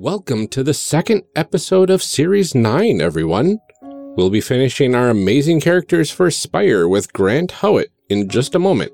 Welcome to the second episode of Series 9, everyone. We'll be finishing our amazing characters for Spire with Grant Howitt in just a moment.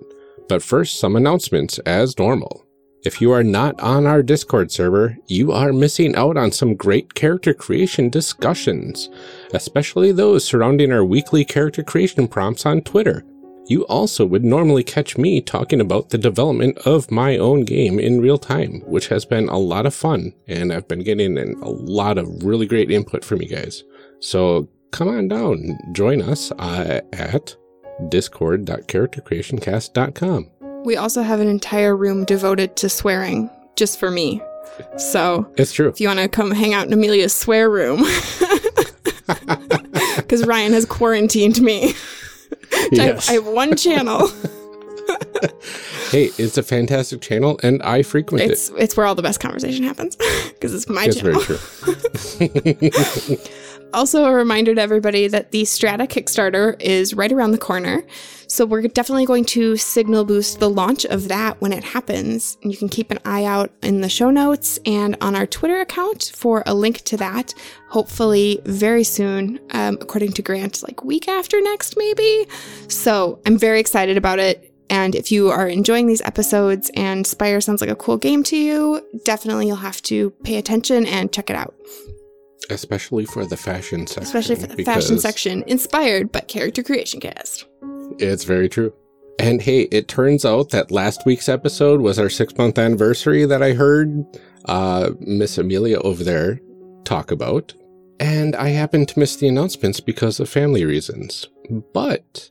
But first, some announcements as normal. If you are not on our Discord server, you are missing out on some great character creation discussions, especially those surrounding our weekly character creation prompts on Twitter. You also would normally catch me talking about the development of my own game in real time, which has been a lot of fun, and I've been getting a lot of really great input from you guys. So come on down, join us uh, at discord.charactercreationcast.com. We also have an entire room devoted to swearing, just for me. So It's true. if you want to come hang out in Amelia's swear room, because Ryan has quarantined me. I- Yes. I, have one channel. Hey, it's a fantastic channel, and I frequent it. It's it's where all the best conversation happens because it's my It's channel. very true. Also, a reminder to everybody that the Strata Kickstarter is right around the corner. So, we're definitely going to signal boost the launch of that when it happens. And you can keep an eye out in the show notes and on our Twitter account for a link to that. Hopefully, very soon, um, according to Grant, like week after next, maybe. So, I'm very excited about it. And if you are enjoying these episodes and Spire sounds like a cool game to you, definitely you'll have to pay attention and check it out Especially for the fashion section. especially for the fashion section inspired by character creation cast It's very true. And hey, it turns out that last week's episode was our six month anniversary that I heard uh, Miss Amelia over there talk about. And I happened to miss the announcements because of family reasons. But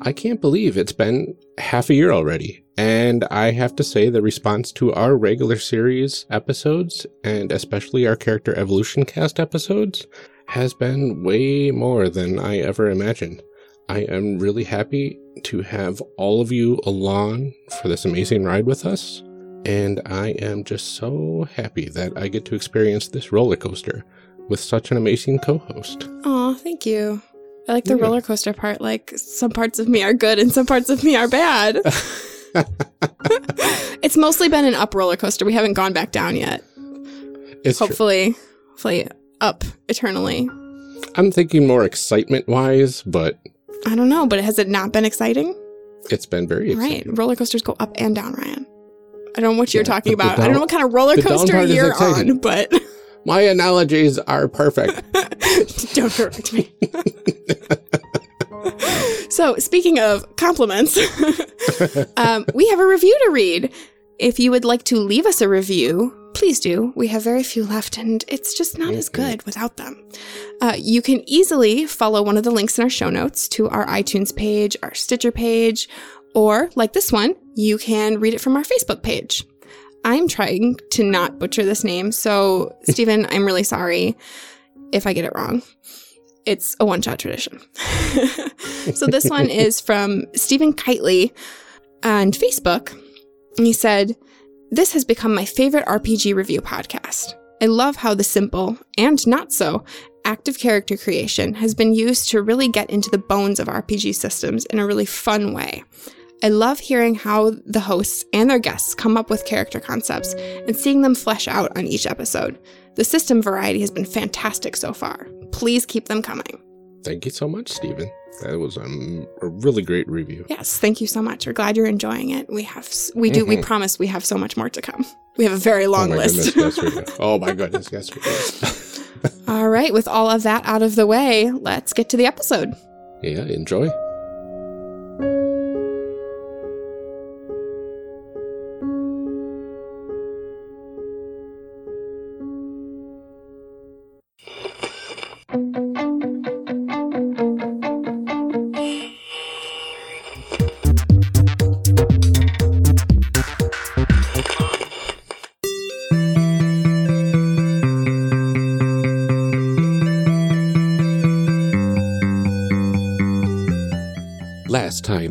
I can't believe it's been half a year already. And I have to say the response to our regular series episodes, and especially our character evolution cast episodes, has been way more than I ever imagined. I am really happy to have all of you along for this amazing ride with us. And I am just so happy that I get to experience this roller coaster with such an amazing co host. Aw, thank you i like the Yeah. roller coaster part like some parts of me are good and some parts of me are bad. It's mostly been an up roller coaster. We haven't gone back down yet. It's true. hopefully hopefully up eternally. I'm thinking more excitement wise, but i don't know but has it not been exciting? It's been very exciting. right roller coasters go up and down ryan. I don't know what you're Yeah, talking about. I don't know what kind of roller coaster you're on but My analogies are perfect. Don't correct me. so, speaking of compliments, um, we have a review to read. If you would like to leave us a review, please do. We have very few left, and it's just not as good without them. Uh, you can easily follow one of the links in our show notes to our iTunes page, our Stitcher page, or like this one, you can read it from our Facebook page. I'm trying to not butcher this name, so Stephen, I'm really sorry if I get it wrong. It's a one shot tradition. so this one is from Stephen Kitely on Facebook. And he said, This has become my favorite RPG review podcast. I love how the simple and not so active character creation has been used to really get into the bones of RPG systems in a really fun way. I love hearing how the hosts and their guests come up with character concepts and seeing them flesh out on each episode. The system variety has been fantastic so far. Please keep them coming. Thank you so much, Stephen. That was um, a really great review. Yes, thank you so much. We're glad you're enjoying it. We have, we do, we promise we have so much more to come. We have a very long oh list. goodness, yes. Oh my goodness, yes we do. All right, with all of that out of the way, let's get to the episode. yeah, enjoy.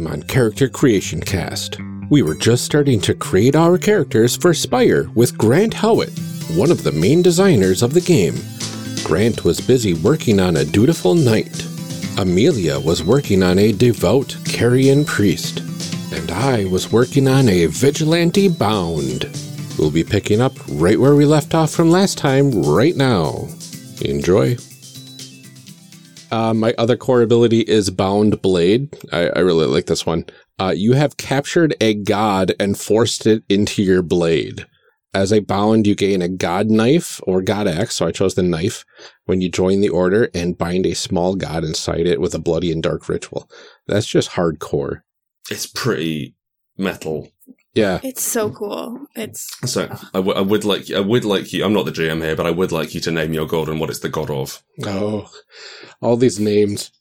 Last time on Character Creation Cast, we were just starting to create our characters for Spire with Grant Howitt, one of the main designers of the game. Grant was busy working on a dutiful knight. Amelia was working on a devout Carrion priest. And I was working on a vigilante bound. We'll be picking up right where we left off from last time, right now. Enjoy. Uh, my other core ability is Bound Blade. I, I really like this one. Uh, you have captured a god and forced it into your blade. As a bound, you gain a god knife or god axe, so I chose the knife, when you join the order and bind a small god inside it with a bloody and dark ritual. That's just hardcore. It's pretty metal. Yeah. It's so cool. It's So I, w- I would like I would like you. I'm not the GM here, but I would like you to name your god and what it's the god of. Oh, all these names.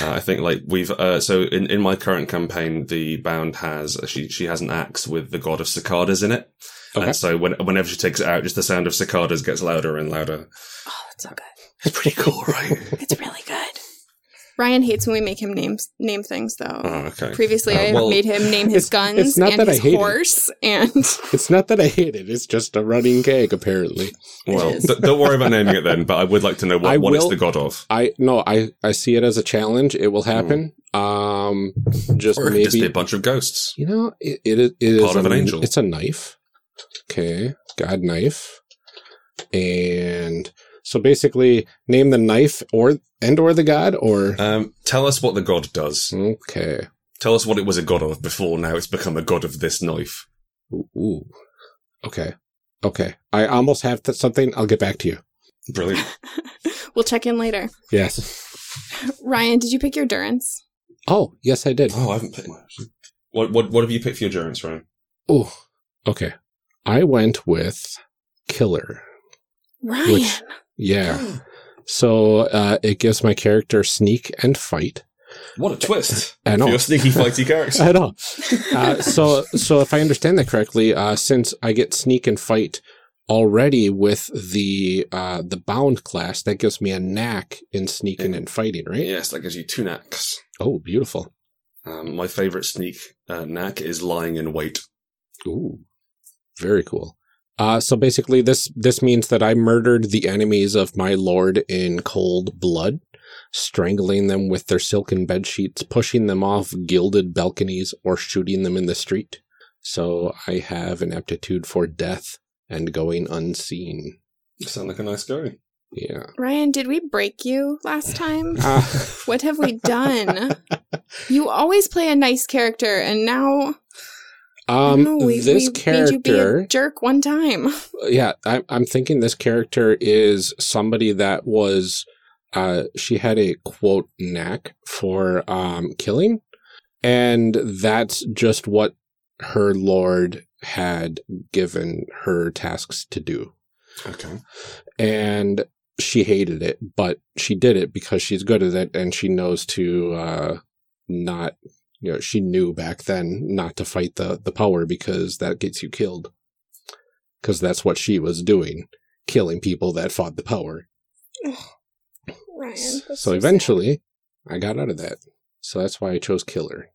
Uh, I think like we've uh, so in, in my current campaign, the bound has she she has an axe with the god of cicadas in it, Okay. and so when, whenever she takes it out, just the sound of cicadas gets louder and louder. oh, that's so good. It's pretty cool, right? It's really good. Ryan hates when we make him name name things, though. oh, okay. Previously, Uh, I made him name his It's- guns it's not and that I his hate it. horse, and It's not that I hate it. It's just a running gag, apparently. Well, is. d- don't worry about naming it then, but I would like to know I what, what it's will- the god of. I no, I I see it as a challenge. It will happen. Um, just Or it could just be maybe a bunch of ghosts. you know it it, is- it is Part of a- an angel. It's a knife. Okay, god knife, and so basically name the knife or and or the god or Um, tell us what the god does. okay. Tell us what it was a god of before. Now it's become a god of this knife. Ooh, ooh. okay, okay. I almost have th- something. I'll get back to you. Brilliant. we'll check in later. Yes. Ryan, did you pick your Durance? Oh, yes, I did. Oh, I haven't picked much. What what what have you picked for your durance, Ryan? Oh, okay. I went with killer. Ryan. Which- Yeah. So uh, it gives my character sneak and fight. What a twist! I For know. your sneaky fighty character. I know. Uh, so so if I understand that correctly, uh, since I get sneak and fight already with the uh, the bound class, that gives me a knack in sneaking and fighting, right? yes, that gives you two knacks. Oh, beautiful. Um, my favorite sneak uh, knack is lying in wait. Ooh, very cool. Uh, so basically, this this means that I murdered the enemies of my lord in cold blood, strangling them with their silken bed sheets, pushing them off gilded balconies, or shooting them in the street. So I have an aptitude for death and going unseen. You sound like a nice guy. Yeah. Ryan, did we break you last time? Uh, What have we done? you always play a nice character, and now I um, don't we, this we made you be character. a jerk one time. yeah, I'm, I'm thinking this character is somebody that was, uh, she had a quote knack for, um, killing. And that's just what her lord had given her tasks to do. Okay. And she hated it, but she did it because she's good at it and she knows to, uh, not, you know, she knew back then not to fight the, the power because that gets you killed because that's what she was doing, killing people that fought the power. Ryan. So sad. eventually, I got out of that. So that's why I chose killer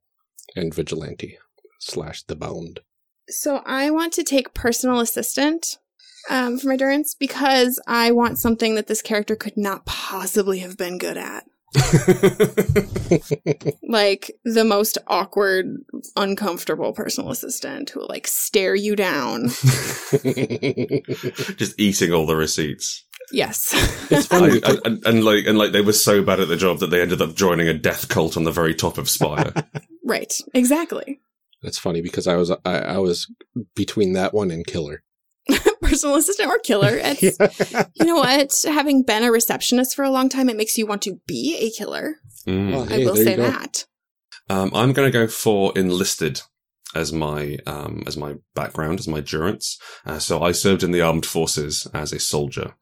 and vigilante slash the bound. So I want to take personal assistant um, for my Durance because I want something that this character could not possibly have been good at. Like the most awkward, uncomfortable personal assistant who will like stare you down. Just eating all the receipts. Yes. it's I, funny. and, and, and like and like they were so bad at the job that they ended up joining a death cult on the very top of Spire. right. Exactly. It's funny because I was I, I was between that one and killer. Personal assistant or killer. It's you know what? Having been a receptionist for a long time, it makes you want to be a killer. Mm. Well, I will say that. Um, I'm going to go for enlisted as my um, as my background, as my durance. Uh, so I served in the armed forces as a soldier.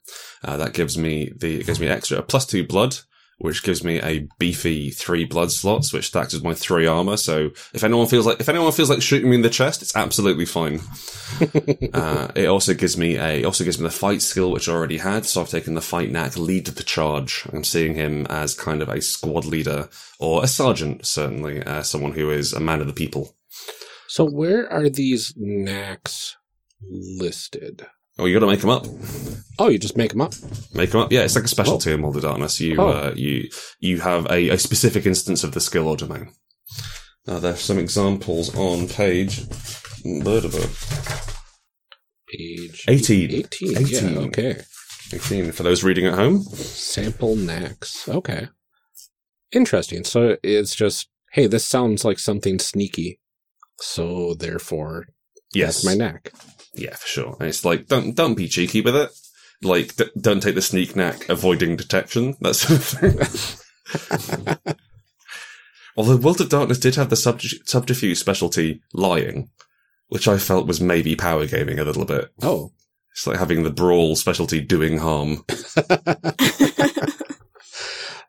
Uh, that gives me the it gives me extra plus two blood, which gives me a beefy three blood slots, which stacks with my three armor. So if anyone feels like if anyone feels like shooting me in the chest, it's absolutely fine. uh, it also gives me a also gives me the fight skill, which I already had. So I've taken the fight knack, lead to the charge. I'm seeing him as kind of a squad leader or a sergeant, certainly, uh, someone who is a man of the people. So where are these knacks listed? Oh, you got to make them up. Oh, you just make them up. Make them up. Yeah, it's like a specialty in World of Darkness. You Oh. uh, you you have a, a specific instance of the skill or domain. Now, there's some examples on page. Page 18. 18. 18. Yeah, okay. 18 for those reading at home. Sample knacks. Okay. Interesting. So it's just, hey, this sounds like something sneaky. So therefore, Yes, that's my knack. Yeah, for sure. And it's like don't don't be cheeky with it. Like d- don't take the sneak knack, avoiding detection. That sort of thing. Although World of Darkness did have the subterfuge, subterfuge specialty lying, which I felt was maybe power gaming a little bit. Oh. It's like having the brawl specialty doing harm.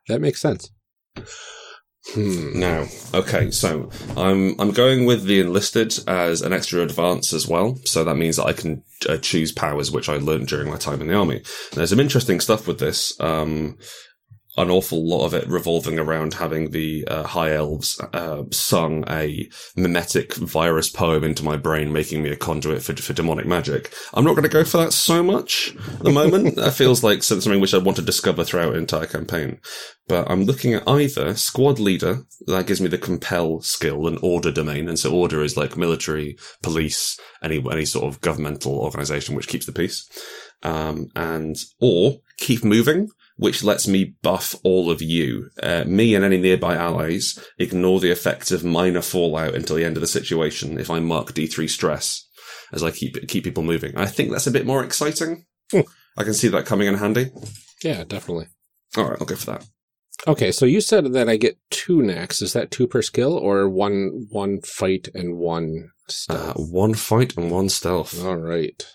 That makes sense. Hmm. Now, okay, so I'm I'm going with the enlisted as an extra advance as well. So that means that I can uh, choose powers which I learned during my time in the army. There's some interesting stuff with this. Um, an awful lot of it revolving around having the uh, high elves uh, sung a mimetic virus poem into my brain, making me a conduit for, for demonic magic. I'm not going to go for that so much at the moment. that feels like something which I want to discover throughout an entire campaign. But I'm looking at either squad leader, that gives me the compel skill and order domain. And so order is like military, police, any, any sort of governmental organization which keeps the peace. Um, and, or keep moving, which lets me buff all of you, uh, me and any nearby allies, ignore the effects of minor fallout until the end of the situation if I mark D3 stress as I keep, keep people moving. I think that's a bit more exciting. Hmm. I can see that coming in handy. Yeah, definitely. All right, I'll go for that. Okay, so you said that I get two knacks. Is that two per skill or one one fight and one Uh, one fight and one stealth. All right.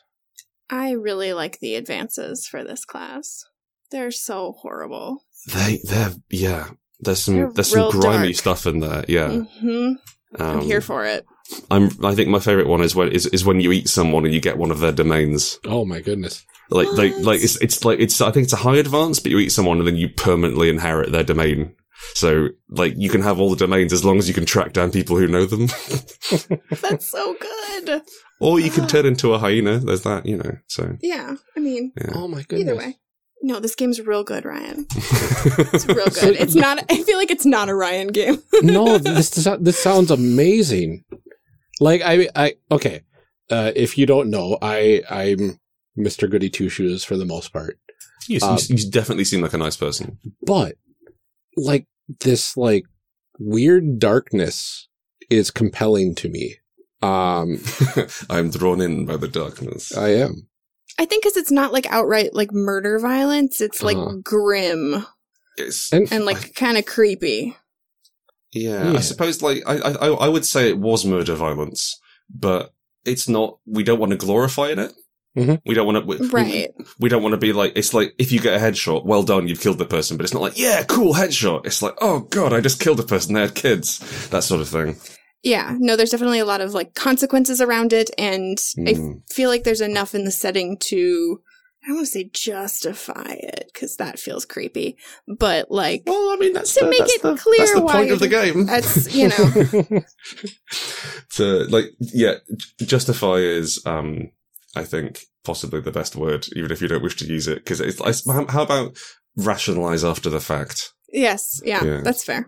I really like the advances for this class. They're so horrible. They, they're, yeah. There's some, They're there's some grimy dark. stuff in there. Yeah. hmm I'm Um, here for it. I'm, I think my favorite one is when, is, is when you eat someone and you get one of their domains. Oh my goodness. Like, like, What? like, it's, it's like, it's, I think it's a high advance, but you eat someone and then you permanently inherit their domain. So, like, you can have all the domains as long as you can track down people who know them. That's so good. or you can turn into a hyena. There's that, you know, so. Yeah, I mean, Yeah. Oh my goodness. either way. No, this game's real good, Ryan. It's real good. It's not. I feel like it's not a Ryan game. no, this this sounds amazing. Like I I okay. Uh, if you don't know, I I'm Mr. Goody Two Shoes for the most part. you, Um, you, you definitely seem like a nice person. But like this like weird darkness is compelling to me. Um I'm drawn in by the darkness. I am. I think because it's not like outright like murder violence. It's like Uh-huh. grim It's, And and like kind of creepy. yeah, Yeah. I suppose like I, I I would say it was murder violence, but it's not. We don't want to glorify in it. Mhm. We don't want to. We, Right. We don't want to be like. It's like if you get a headshot, well done, you've killed the person. But it's not like yeah, cool headshot. It's like oh god, I just killed a person. They had kids. That sort of thing. Yeah. No, there's definitely a lot of like consequences around it, and I Mm. feel like there's enough in the setting to. I don't want to say justify it because that feels creepy, but like Well, I mean that's To the, make that's it the, clear That's the why point of the game. that's you know to like yeah justify is um i think possibly the best word even if you don't wish to use it because it's like how about rationalize after the fact Yes, yeah, Yeah. that's fair.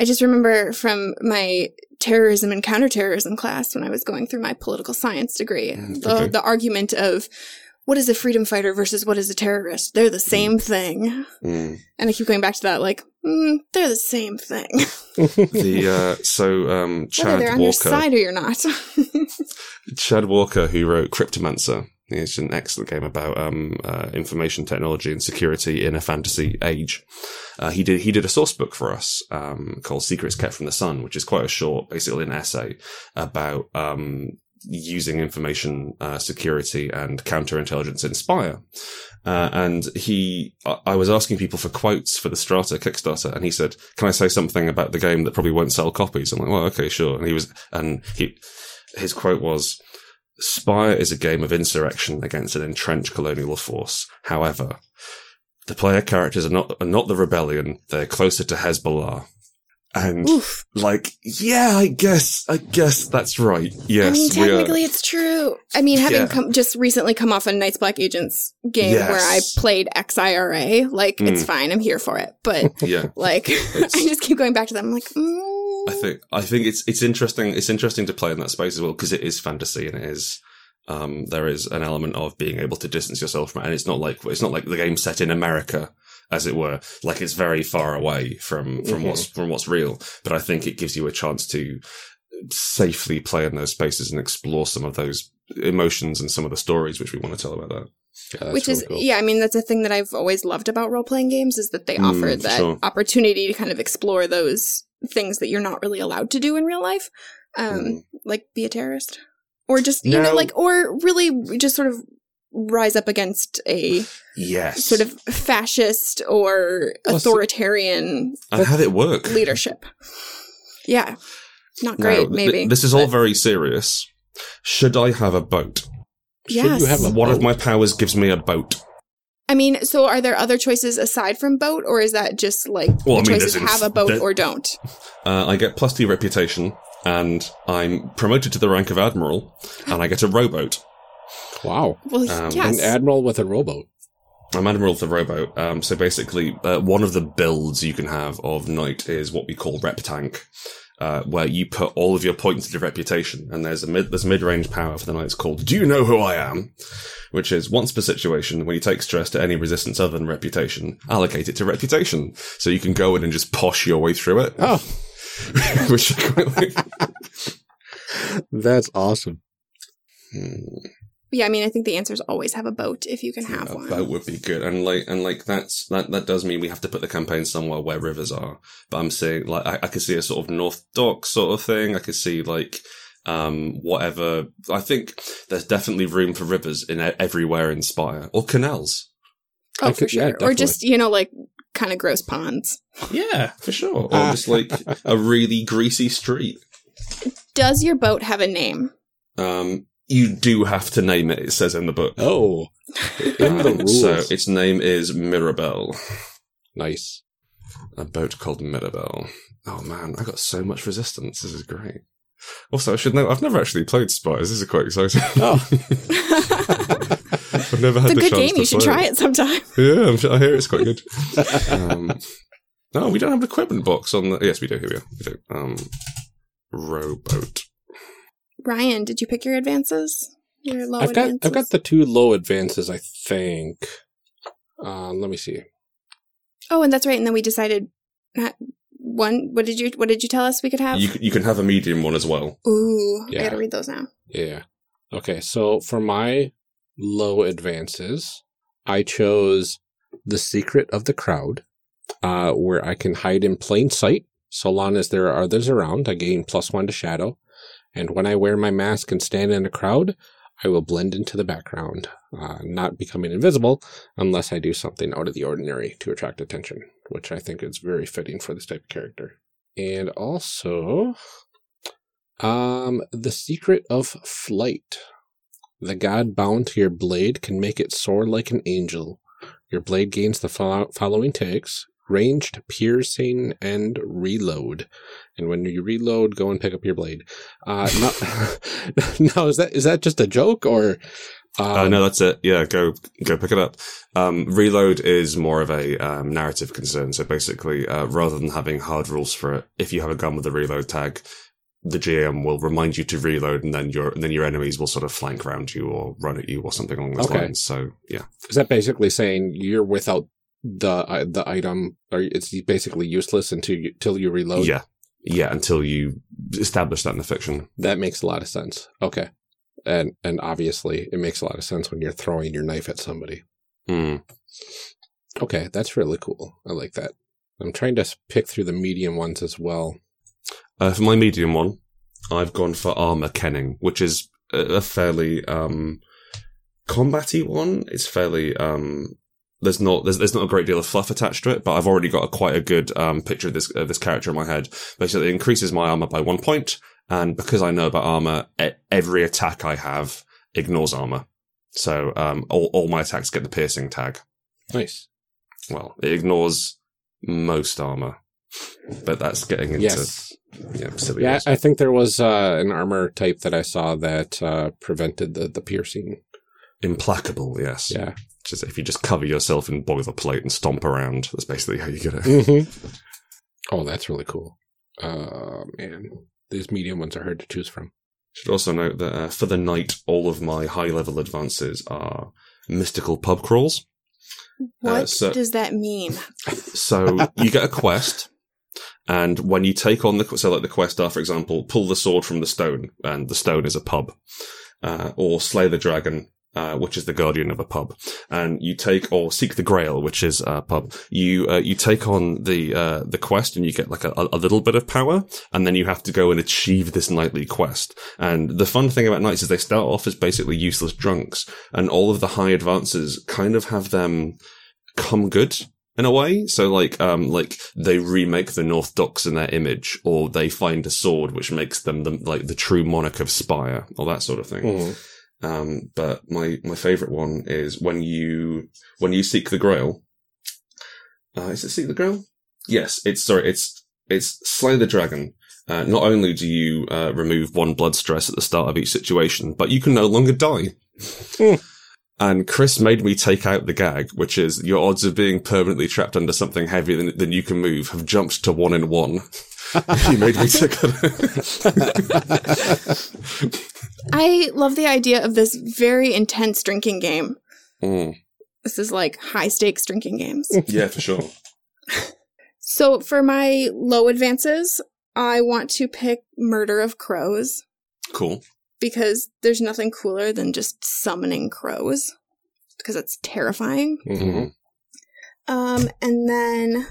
I just remember from my terrorism and counterterrorism class when I was going through my political science degree, Mm, the, okay. the argument of what is a freedom fighter versus what is a terrorist? They're the same thing. Mm. And I keep going back to that, like, mm, they're the same thing. the uh so um Whether chad they're on your side or you're not. chad walker who wrote cryptomancer it's an excellent game about um, uh, information technology and security in a fantasy age. Uh, he did he did a source book for us um, called "Secrets Kept from the Sun," which is quite a short, basically an essay about um, using information uh, security and counterintelligence in Spire. Uh, and he, I I was asking people for quotes for the Strata Kickstarter, and he said, "Can I say something about the game that probably won't sell copies?" I'm like, "Well, okay, sure." And he was, and he, his quote was, "Spire is a game of insurrection against an entrenched colonial force. However, the player characters are not are not the rebellion; they're closer to Hezbollah." And Oof. like, yeah, I guess, I guess that's right. Yes, I mean, technically, it's true. I mean, having Yeah. come, just recently come off a Night's Black Agents game where I played XIRA, like, it's Mm. fine. I'm here for it. But Yeah, Like, I just keep going back to them. I'm like, mm, I think I think it's it's interesting. It's interesting to play in that space as well because it is fantasy and it is Um, there is an element of being able to distance yourself from it, and it's not like it's not like the game set in America, as it were. Like it's very far away from from Mhm. what's from what's real. But I think it gives you a chance to safely play in those spaces and explore some of those emotions and some of the stories which we want to tell about that. Yeah, that's Which is, cool. yeah, I mean, that's a thing that I've always loved about role playing games is that they Mm, offer for that sure. opportunity to kind of explore those things that you're not really allowed to do in real life. Um, Mm. like be a terrorist. Or just, you know, like, or really just sort of rise up against a Yes, sort of fascist or Well, so- authoritarian and have it work. leadership. Yeah. Not Now, great, th- maybe. this is all but- very serious. Should I have a boat? Should Yes. you have a One of my powers gives me a boat. I mean, so are there other choices aside from boat, or is that just like Well, I mean, choices there's have a boat there- or don't? Uh, I get plus two reputation, and I'm promoted to the rank of admiral, and I get a rowboat. Wow. Well, Um, yes. An admiral with a rowboat. I'm admiral with a rowboat. Um, so basically, uh, one of the builds you can have of knight is what we call rep tank. Uh, where you put all of your points into reputation, and there's a mid there's mid range power for the knights called "Do you know who I am?" Which is once per situation when you take stress to any resistance other than reputation, allocate it to reputation, so you can go in and just posh your way through it. Oh, which I quite like. that's awesome. Hmm. Yeah, I mean, I think the answer is always have a boat if you can have a one. boat would be good, and like, and like that's that. That does mean we have to put the campaign somewhere where rivers are. But I'm saying, like, I, I could see a sort of North Dock sort of thing. I could see like, um, whatever. I think there's definitely room for rivers in everywhere in Spire or canals. Oh, I for could- yeah, sure. or just, you know, like kind of gross ponds. Yeah, for sure. Or just like a really greasy street. Does your boat have a name? Um, you do have to name it. It says in the book. Oh, in the rules. So its name is Mirabelle. nice. a boat called Mirabelle. Oh man, I got so much resistance. This is great. Also, I should know I've never actually played Spires. This is quite exciting. Oh. I've never had it's a the good chance game. You should try it sometime. Yeah, I'm sure, I hear it's quite good. um, no, we don't have an equipment box on the. Yes, we do. Here we go. We do. Um, rowboat. Ryan, did you pick your advances? Your low I've got advances? I've got the two low advances, I think. Uh, let me see. Oh, and that's right. And then we decided not one. What did you What did you tell us we could have? You you can have a medium one as well. Ooh, I Yeah. gotta read those now. Yeah. Okay, so for my low advances, I chose The Secret of the Crowd, uh, where I can hide in plain sight. So long as there are others around, I gain plus one to shadow. And when I wear my mask and stand in a crowd, I will blend into the background, uh, not becoming invisible unless I do something out of the ordinary to attract attention, which I think is very fitting for this type of character. And also, um, the secret of flight. The god bound to your blade can make it soar like an angel. Your blade gains the follow- following tags ranged, piercing, and reload. And when you reload, go and pick up your blade. Uh, now, now is that is that just a joke or? Um, Uh, no, that's it. Yeah, go go pick it up. Um, reload is more of a um, narrative concern. So basically, uh, rather than having hard rules for it, if you have a gun with a reload tag, the GM will remind you to reload, and then your and then your enemies will sort of flank around you or run at you or something along those Okay. lines. So yeah, Is that basically saying you're without the uh, the item, or it's basically useless until you, until you reload? yeah, yeah. Until you establish that in the fiction. That makes a lot of sense. Okay. And and obviously it makes a lot of sense when you're throwing your knife at somebody. Hmm. Okay, that's really cool. I like that. I'm trying to pick through the medium ones as well. Uh, for my medium one, I've gone for armor kenning, which is a, a fairly um, combaty one. It's fairly um, there's not there's, there's not a great deal of fluff attached to it, but I've already got a, quite a good um, picture of this of this character in my head. Basically, it increases my armor by one point, and because I know about armor, every attack I have ignores armor. So um, all all my attacks get the piercing tag. Nice. Well, it ignores most armor, but that's getting into Yes. yeah. Yeah. I think there was uh, an armor type that I saw that uh, prevented the, the piercing. Implacable, yes. Yeah. Just if you just cover yourself in boilerplate and stomp around, that's basically how you get it. Mm-hmm. Oh, that's really cool. Uh, man, these medium ones are hard to choose from. Should also note that uh, for the knight, all of my high level advances are mystical pub crawls. What so- does that mean? So you get a quest, and when you take on the so like the quest are, for example, pull the sword from the stone, and the stone is a pub, uh, or slay the dragon, uh, which is the guardian of a pub, and you take or seek the grail, which is a pub. You uh, you take on the uh, the quest, and you get like a, a little bit of power, and then you have to go and achieve this knightly quest. And the fun thing about knights is they start off as basically useless drunks, and all of the high advances kind of have them come good in a way. So like, um, like they remake the North Docks in their image, or they find a sword which makes them the, like the true monarch of Spire, or that sort of thing. Mhm. Um, but my, my favorite one is when you, when you seek the grail. Uh, is it seek the grail? Yes, it's, sorry, it's, it's slay the dragon. Uh, not only do you, uh, remove one blood stress at the start of each situation, but you can no longer die. Hmm. And Chris made me take out the gag, which is your odds of being permanently trapped under something heavier than, than you can move have jumped to one in one. he made me take. I love the idea of this very intense drinking game. Mm, This is like high stakes drinking games. yeah, for sure. so for my low advances, I want to pick Murder of Crows Cool. because there's nothing cooler than just summoning crows because it's terrifying. Mhm. Um, and then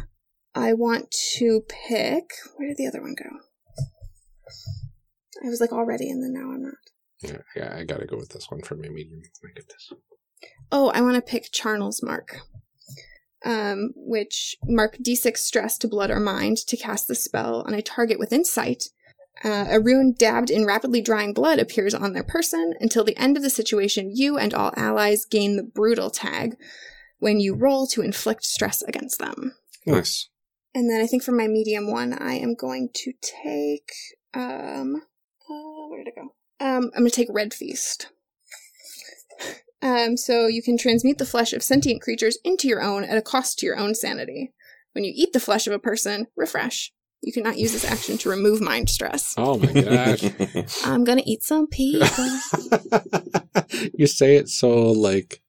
I want to pick. Where did the other one go? I was like already, and then now I'm not. Yeah, yeah, I gotta go with this one for my medium. My goodness. Oh, I want to pick Charnel's Mark, um, which mark d6 stress to blood or mind to cast the spell on a target within sight. Uh, a rune dabbed in rapidly drying blood appears on their person. Until the end of the situation, you and all allies gain the brutal tag when you roll to inflict stress against them. Nice. And then I think for my medium one, I am going to take um uh, where did it go? Um, I'm gonna take Red Feast. Um, so you can transmute the flesh of sentient creatures into your own at a cost to your own sanity. When you eat the flesh of a person, refresh. You cannot use this action to remove mind stress. Oh my gosh. I'm gonna eat some people. you say it so like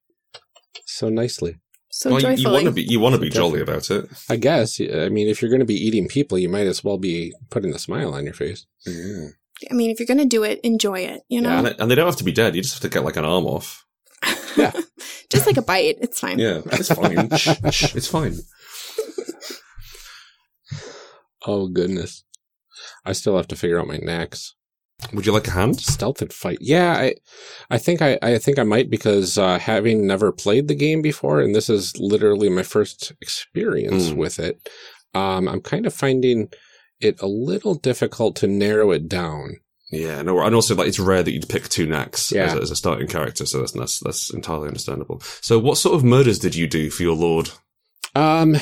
so nicely. So well, you, joyfully. you want to be you want to be jolly about it. I guess. I mean, if you're going to be eating people, you might as well be putting a smile on your face. Yeah. I mean, if you're gonna do it, enjoy it. You know, And, it- and they don't have to be dead. You just have to get like an arm off. Yeah. just like a bite. It's fine. Yeah, it's fine. Shh, shh, it's fine. Oh goodness. I still have to figure out my knacks. Would you like a hand? Stealth and fight. Yeah, I, I think I, I think I might because uh, having never played the game before, and this is literally my first experience Mm. with it. Um, I'm kind of finding it a little difficult to narrow it down. Yeah, no, and also like it's rare that you'd pick two knacks Yeah. as, a, as a starting character, so that's, that's that's entirely understandable. So, what sort of murders did you do for your lord? Um,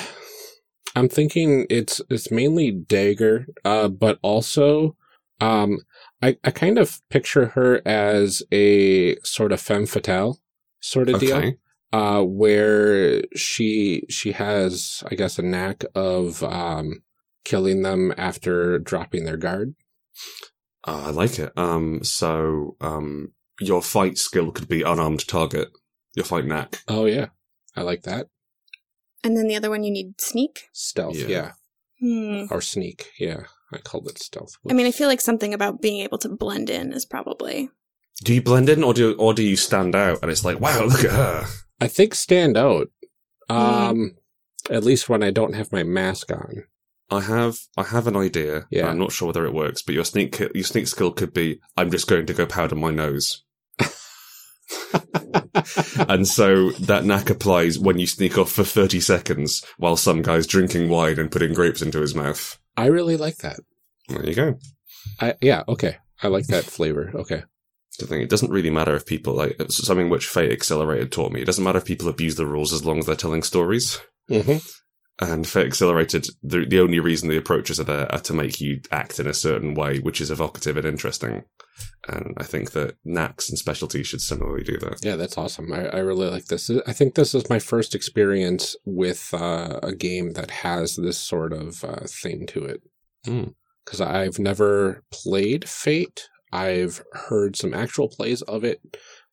I'm thinking it's it's mainly dagger, uh, but also, um, I I kind of picture her as a sort of femme fatale sort of deal. Uh, where she she has, I guess, a knack of um, killing them after dropping their guard. uh, I like it. Um, so um, your fight skill could be unarmed target. Your fight knack. Oh yeah, I like that And then the other one, you need sneak. stealth. Yeah. Yeah, Hmm. or sneak. Yeah, I called it stealth. I mean, I feel like something about being able to blend in is probably. Do you blend in, or do or do you stand out? And it's like, wow, look at her. I think stand out. Um, at least when I don't have my mask on. I have I have an idea. Yeah. I'm not sure whether it works, but your sneak your sneak skill could be I'm just going to go powder my nose. and so that knack applies when you sneak off for 30 seconds while some guy's drinking wine and putting grapes into his mouth. I really like that. There you go. I yeah okay. I like that flavor. Okay. The thing, it doesn't really matter if people like it's something which Fate Accelerated taught me. It doesn't matter if people abuse the rules as long as they're telling stories. Mm-hmm. And for Accelerated, the the only reason the approaches are there are to make you act in a certain way, which is evocative and interesting. And I think that knacks and specialties should similarly do that. Yeah, that's awesome. I, I really like this. I think this is my first experience with uh, a game that has this sort of uh, thing to it. Hmm. Because I've never played Fate. I've heard some actual plays of it,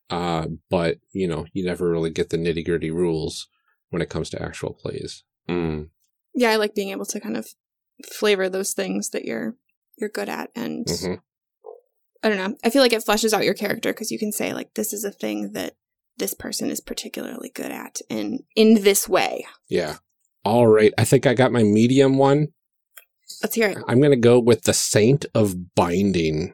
uh, but you know, you never really get the nitty gritty rules when it comes to actual plays. Mm. Yeah, I like being able to kind of flavor those things that you're you're good at and Mhm. I don't know. I feel like it fleshes out your character because you can say like this is a thing that this person is particularly good at in in this way. Yeah. All right. I think I got my medium one. Let's hear it. I'm going to go with the Saint of Binding.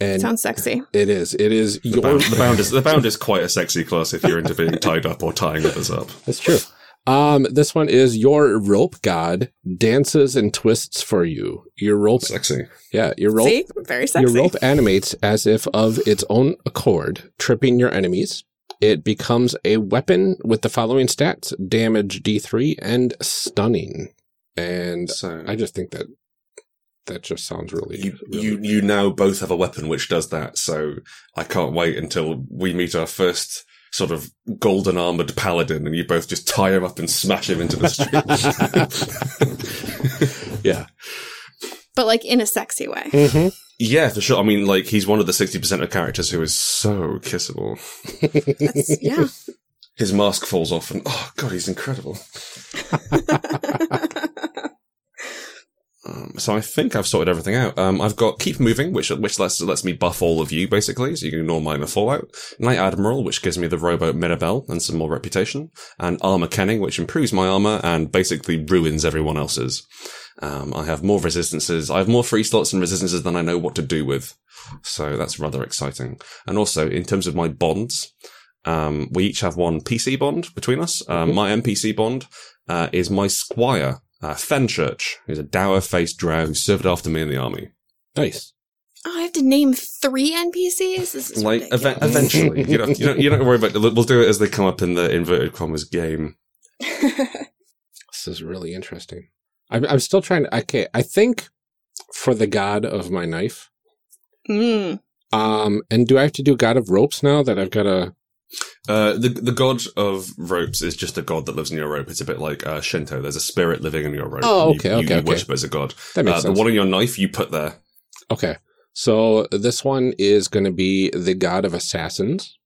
And Sounds sexy. it is. It is The, your. bound, the bound is the bound is quite a sexy class if you're into being tied up or tying others up. That's true. Um, this one is your rope god dances and twists for you. Your rope, Sexy. yeah, your rope, See, very sexy. your rope animates as if of its own accord, tripping your enemies. It becomes a weapon with the following stats: damage D3 and stunning. And So I just think that that just sounds really, you, really you you now both have a weapon which does that. So I can't wait until we meet our first sort of golden armored paladin, and you both just tie him up and smash him into the street. yeah. but like in a sexy way. hmm yeah, for sure. I mean, like he's one of the sixty percent of characters who is so kissable. That's, yeah. His mask falls off, and oh god, he's incredible. Um, so I think I've sorted everything out. Um, I've got keep moving, which which lets lets me buff all of you basically, so you can ignore minor fallout. Knight Admiral, which gives me the rowboat Mirabelle and some more reputation, and Armor Kenning, which improves my armor and basically ruins everyone else's. Um, I have more resistances. I have more free slots and resistances than I know what to do with, so that's rather exciting. And also in terms of my bonds, um, we each have one PC bond between us. Um, my NPC bond uh, is my squire, uh, Fenchurch, who's a dour-faced drow who served after me in the army. Nice. Oh, I have to name three NPCs. This is like ev- eventually, you don't, you don't, you don't worry about. it. We'll do it as they come up in the inverted commas game. This is really interesting. I'm, I'm still trying to. Okay, I think for the god of my knife. mm. Um, and do I have to do god of ropes now that I've got a? Uh, the the god of ropes is just a god that lives in your rope. It's a bit like uh, Shinto. There's a spirit living in your rope. Oh, okay, you, okay, you okay. worship as a god. That makes Uh, the one on your knife you put there. Okay, so this one is going to be the god of assassins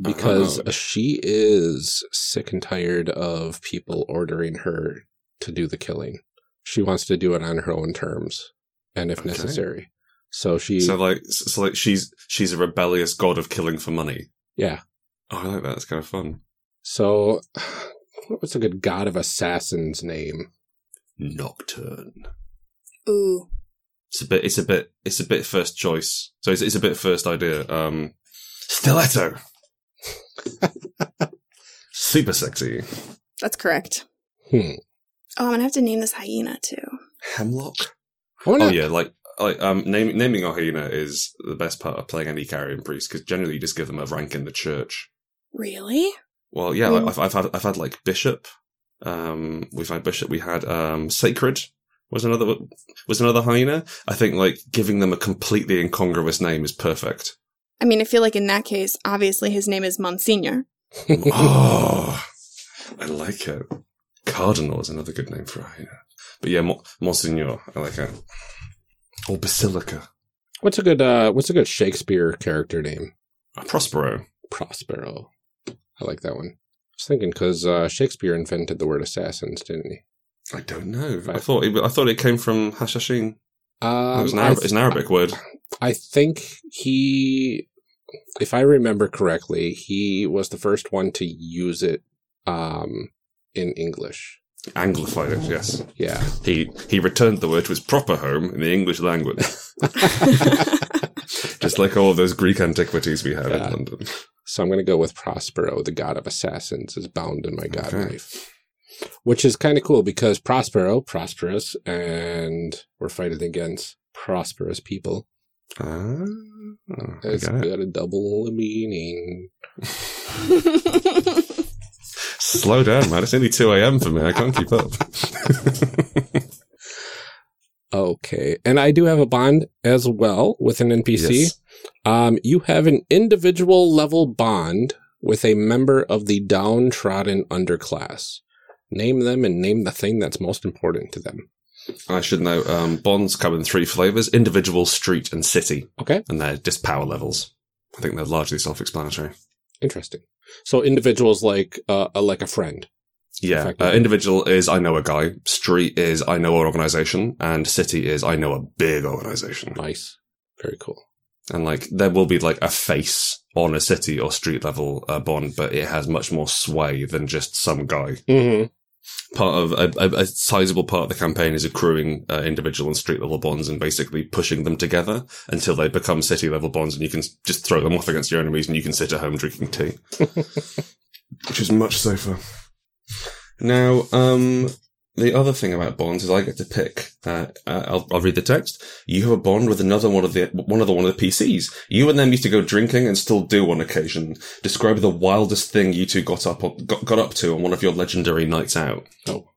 because Oh. she is sick and tired of people ordering her to do the killing. She wants to do it on her own terms and if Okay. necessary. So she, So like, so like she's she's a rebellious god of killing for money. yeah. Oh, I like that. It's kind of fun. So, what was a good god of assassins name? Nocturne. Ooh. It's a bit. It's a bit. It's a bit first choice. So it's, it's a bit first idea. Um, stiletto. Super sexy. That's correct. Hmm. Oh, I'm gonna have to name this hyena too. Hemlock. I wanna- Oh yeah, like like um, name, naming a hyena is the best part of playing any carrion priest because generally you just give them a rank in the church. Really? Well, yeah, Mm. I've, I've had I've had like bishop. Um, we've had bishop. We had um, sacred was another was another hyena. I think like giving them a completely incongruous name is perfect. I mean, I feel like in that case, obviously his name is Monsignor. oh, I like it. Cardinal is another good name for a hyena. But yeah, Mo- Monsignor, I like it. Or Basilica. What's a good uh what's a good Shakespeare character name? Prospero. Prospero. I like that one. I was thinking because uh, Shakespeare invented the word assassins, didn't he? I don't know. I Right. thought it, I thought it came from Hashashin. Um, it was an, I, Arab, it's an Arabic word. I think he, if I remember correctly, he was the first one to use it um, in English. Anglified it, yes. Yeah. He he returned the word to its proper home in the English language, just like all those Greek antiquities we have Yeah. in London. So I'm going to go with Prospero, the god of assassins, is bound in my god Okay. knife. Which is kind of cool because Prospero, prosperous, and we're fighting against prosperous people. Ah, I It's get it. got a double meaning. Slow down, man. It's only 2 a.m. for me. I can't keep up. Okay. And I do have a bond as well with an NPC. Yes. Um, you have an individual level bond with a member of the downtrodden underclass. Name them and name the thing that's most important to them. I should know. Um, bonds come in three flavors: individual, street, and city, Okay, and they're just power levels. I think they're largely self-explanatory. interesting. So individuals like uh, uh, like a friend. Yeah, uh, individual is I know a guy, street is I know an organization, and city is I know a big organization. Nice, very cool. And like there will be like a face on a city or street level uh, bond, but it has much more sway than just some guy. hmm Part of a, a, a sizable part of the campaign is accruing uh, individual and street level bonds and basically pushing them together until they become city level bonds, and you can just throw them off against your enemies, and you can sit at home drinking tea, which is much safer. Now, um, the other thing about bonds is I get to pick. Uh, uh, I'll, I'll read the text. You have a bond with another one of the one of the one of the PCs. You and them used to go drinking and still do on occasion. Describe the wildest thing you two got up on, got, got up to on one of your legendary nights out. Oh.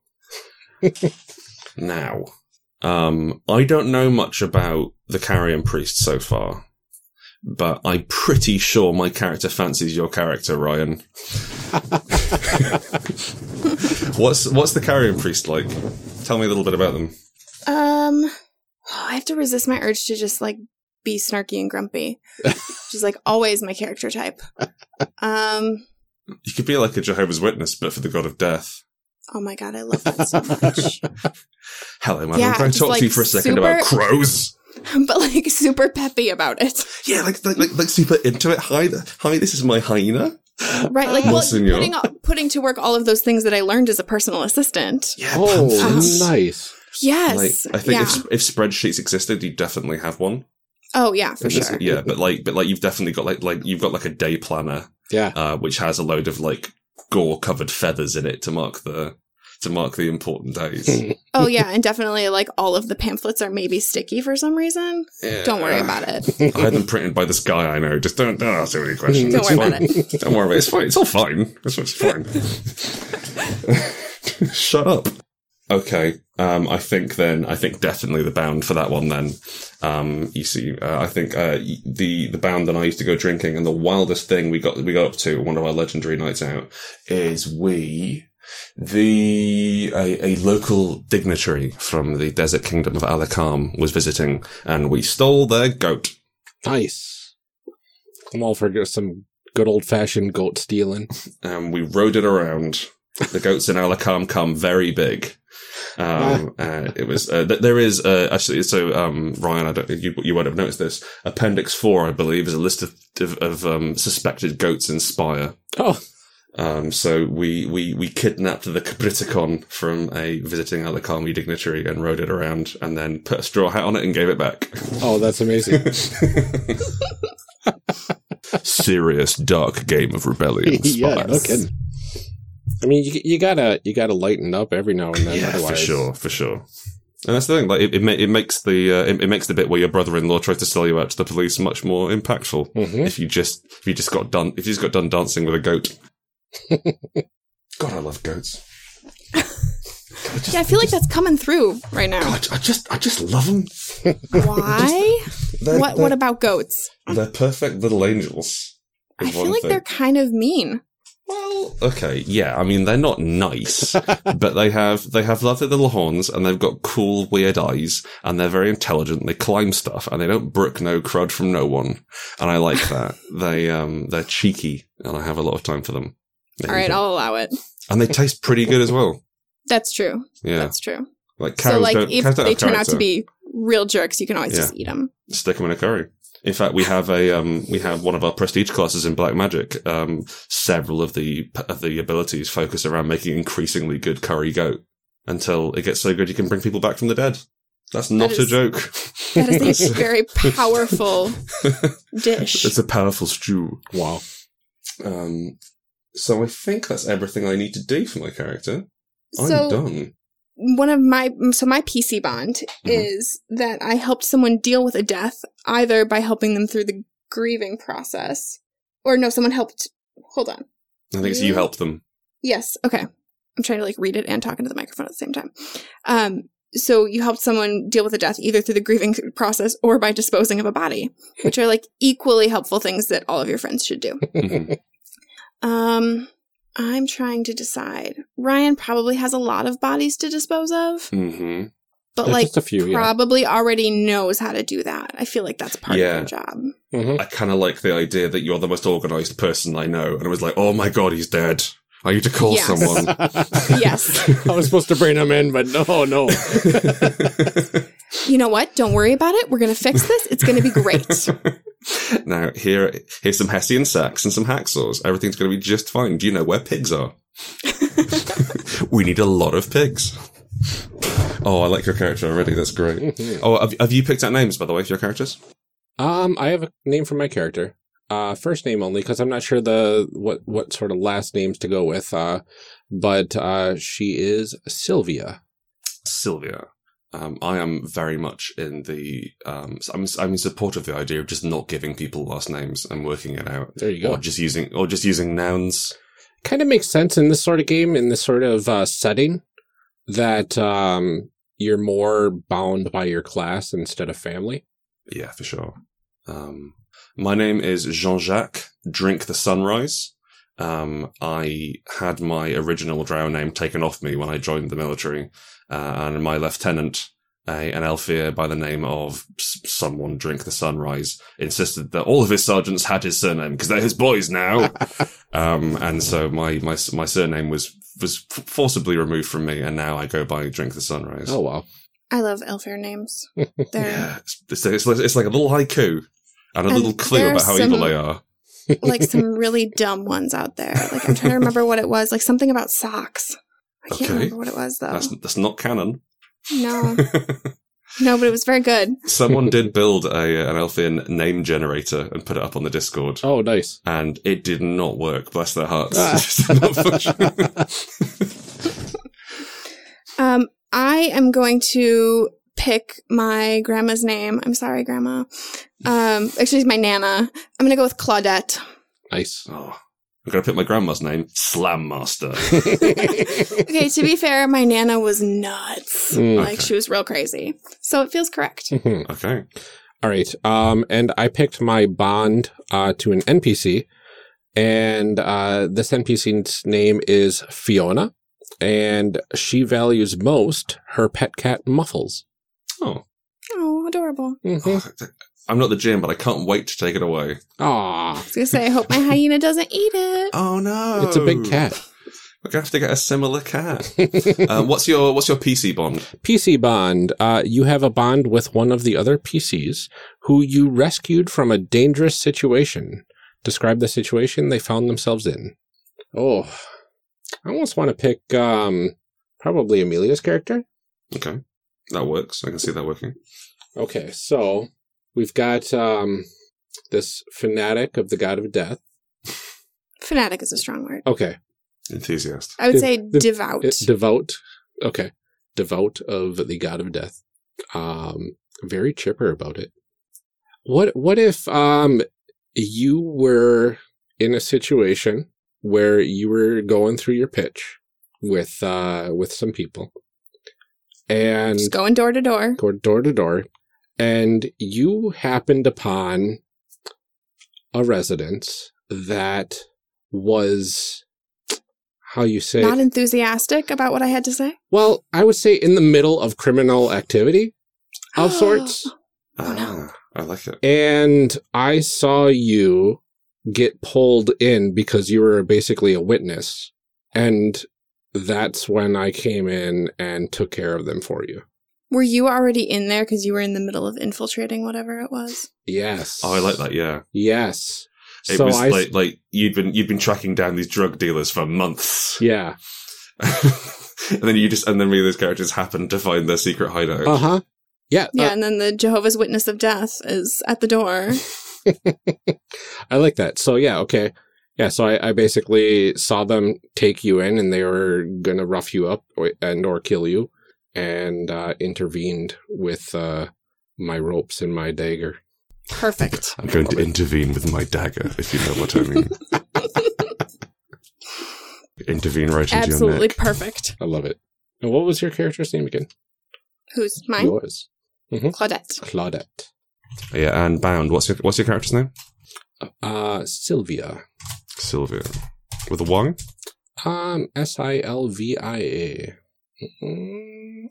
Now, um, I don't know much about the Carrion Priest so far, but I'm pretty sure my character fancies your character, Ryan. what's what's the Carrion Priest like? Tell me a little bit about them. Um, I have to resist my urge to just like be snarky and grumpy, which is like always my character type. Um, You could be like a Jehovah's Witness, but for the god of death. oh my god, I love that so much. Hello, man. Yeah, I'm trying to just, talk to you for a second about crows. but like super peppy about it, Yeah, like like like, like super into it. Hi, th- hi. This is my hyena. right? Like, well, putting all- putting to work all of those things that I learned as a personal assistant. Yeah, Oh, nice. Yes, Like I think yeah. if if spreadsheets existed, you'd definitely have one. oh yeah, for And this- sure. Yeah, but like but like you've definitely got like like you've got like a day planner, Yeah. uh, which has a load of like gore covered feathers in it to mark the to mark the important days. Oh yeah, and definitely like all of the pamphlets are maybe sticky for some reason. Yeah. Don't worry about it. I had them printed by this guy I know. Just don't don't ask too many questions. Don't It's worry fine. about Don't worry about it. It's fine. It's all fine. It's, it's fine. Shut up. Okay. Um, I think then, I think definitely the bound for that one then. Um, you see, uh, I think, uh, the, the bound that I used to go drinking and the wildest thing we got, we got up to one of our legendary nights out is we, the, a, a local dignitary from the desert kingdom of Alakam was visiting and we stole their goat. Nice. I'm all for some good old fashioned goat stealing. and we rode it around. The goats in Alakam come very big. Um, uh, it was, uh, th- there is, uh, actually, so, um, Ryan, I don't, you, you won't have noticed this. Appendix 4, I believe, is a list of, of, of um, suspected goats in Spire. Oh, Um, so we, we, we kidnapped the Capriticon from a visiting Alakami dignitary and rode it around and then put a straw hat on it and gave it back. oh, that's amazing. Serious dark game of rebellion. yeah, no kidding. I mean, you, you gotta you gotta lighten up every now and then. yeah, for sure, for sure. And that's the thing. Like it, it, it makes the uh, it, it makes the bit where your brother-in-law tries to sell you out to the police much more impactful. Mhm. If you just if you just got done if you just got done dancing with a goat. God, I love goats. God, I just, Yeah, I feel like that's coming through right now. God, I just I just love them. Why? They're, what they're, What about goats? they're perfect little angels. I feel like thing. they're kind of mean. Well, okay, yeah. I mean, they're not nice, but they have they have lovely little horns, and they've got cool, weird eyes, and they're very intelligent. They climb stuff, and they don't brook no crud from no one, and I like that. they um they're cheeky, and I have a lot of time for them. All right, I'll allow it. and they taste pretty good as well. That's true. Yeah, That's true. like cows so, like, don't. if don't they turn out to be real jerks, you can always Yeah. just eat them. stick them in a curry. In fact, we have a um, we have one of our prestige classes in Black Magic. Um, several of the of the abilities focus around making increasingly good curry goat until it gets so good you can bring people back from the dead. That's not a joke. That is a very powerful dish. it's a powerful stew. Wow. Um, so I think that's everything I need to do for my character. I'm done. one of my so my PC bond Mhm. is that I helped someone deal with a death either by helping them through the grieving process, or no, someone helped. Hold on. I think it's you you- help them. Yes. Okay. I'm trying to like read it and talk into the microphone at the same time. Um, so you helped someone deal with a death either through the grieving process or by disposing of a body, which are like equally helpful things that all of your friends should do. Um, I'm trying to decide. Ryan probably has a lot of bodies to dispose of. hmm but Uh, like just a few, yeah. probably already knows how to do that. I feel like that's part Yeah. of their job. Mhm. I kind of like the idea that you're the most organized person I know. And I was like, oh my god, he's dead. I need to call Yes. someone. Yes. I was supposed to bring him in, but no, no. You know what? Don't worry about it. We're going to fix this. It's going to be great. now, here, here's some Hessian sacks and some hacksaws. Everything's going to be just fine. Do you know where pigs are? we need a lot of pigs. Oh, I like your character already. That's great. Oh, have, have you picked out names, by the way, for your characters? Um, I have a name for my character. Uh, first name only because I'm not sure the what what sort of last names to go with. Uh, but uh, she is Sylvia. Sylvia. Um, I am very much in the. Um, I'm I'm in support of the idea of just not giving people last names and working it out, There you go. or just using or just using nouns. Kind of makes sense in this sort of game, in this sort of uh, setting, that um, you're more bound by your class instead of family. Yeah, for sure. Um, my name is Jean Jacques Drink the Sunrise. Um, I had my original drow name taken off me when I joined the military, uh, and my lieutenant, a, an Aelfir by the name of someone Drink the Sunrise, insisted that all of his sergeants had his surname because they're his boys now. um, and so my, my my surname was was forcibly removed from me, and now I go by Drink the Sunrise. Oh wow. I love Aelfir names. Yeah, it's, it's, it's, it's like a little haiku and a And little clue about how some- evil they are. like some really dumb ones out there. Like I'm trying to remember what it was. Like something about socks. I can't Okay. remember what it was though. That's that's not canon. No, no, but it was very good. Someone did build a an Elfian name generator and put it up on the Discord, Oh, nice. and it did not work. Bless their hearts. Ah. It just did. Um, I am going to pick my grandma's name. I'm sorry, grandma. Um, actually, it's my nana. I'm gonna go with Claudette. nice. oh, I'm gonna pick my grandma's name, Slam Master. Okay, to be fair, my nana was nuts. Mm. Like Okay. she was real crazy. So it feels correct. Mhm. Okay. All right. Um, and I picked my bond uh, to an NPC, and uh, this NPC's name is Fiona, and she values most her pet cat Muffles. Oh, Oh, adorable. Mm-hmm. I'm not the gym, but I can't wait to take it away. Aw, I was gonna say, I hope my hyena doesn't eat it. Oh no, it's a big cat. We're gonna have to get a similar cat. um, what's your what's your PC bond? PC bond. Uh, you have a bond with one of the other PCs who you rescued from a dangerous situation. Describe the situation they found themselves in. Oh, I almost want to pick um, probably Amelia's character. Okay, that works. I can see that working. Okay, so we've got um, this fanatic of the god of death. Fanatic is a strong word. Okay, Enthusiast. I would say The- devout. it- devout. Okay, devout of the god of death. Um, very chipper about it. What what if um you were in a situation where you were going through your pitch with uh with some people and Just going door to door. go door to door, and you happened upon a residence that was how you say Not enthusiastic about what I had to say. well i would say in the middle of criminal activity of sorts Oh, no. I like it. and i saw you get pulled in because you were basically a witness and that's when i came in and took care of them for you Were you already in there because you were in the middle of infiltrating whatever it was? yes Oh, I like that. Yeah, yes it so was i like like you'd been you'd been tracking down these drug dealers for months, yeah and then you just and then me and those characters happened to find their secret hideout. Uh huh. Yeah. Yeah, uh, and then the Jehovah's Witness of Death is at the door. I like that. So yeah. Okay. Yeah. So I, I basically saw them take you in, and they were gonna rough you up or, and or kill you, and uh, intervened with uh, my ropes and my dagger. Perfect. I'm going to intervene with my dagger, if you know what I mean. intervene right into your Absolutely neck. perfect. I love it. And what was your character's name again? Who's mine? Yours, Claudette. Claudette. Yeah, and bound. What's your what's your character's name? Uh, Sylvia. Sylvia. With a Y? Um, S I L V I A. Mm,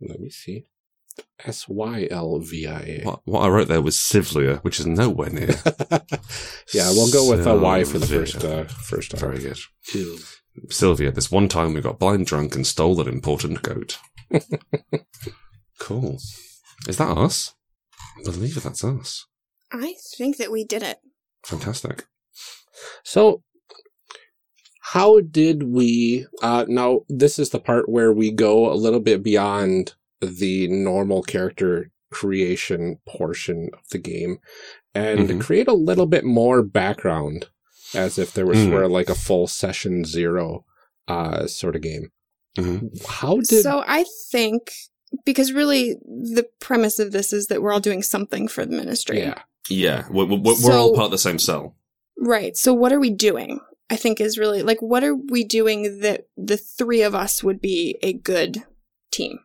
Let me see. S Y L V I A. What, what I wrote there was Sylvia, which is nowhere near. Yeah, we'll go with a Y for the Sylvia. first uh, first Very good. Ew. Sylvia, this one time we got blind drunk and stole an important goat. cool. Is that us? I believe that's us. I think that we did it. Fantastic. So, how did we? Uh, now, this is the part where we go a little bit beyond the normal character creation portion of the game and Mhm. create a little bit more background as if there was Mm. sort of like a full session zero uh, sort of game. hmm How did. so I think because really the premise of this is that we're all doing something for the ministry. yeah. Yeah, we're, we're, we're So- all part of the same cell. Right. So what are we doing? I think is really like what are we doing that the three of us would be a good team?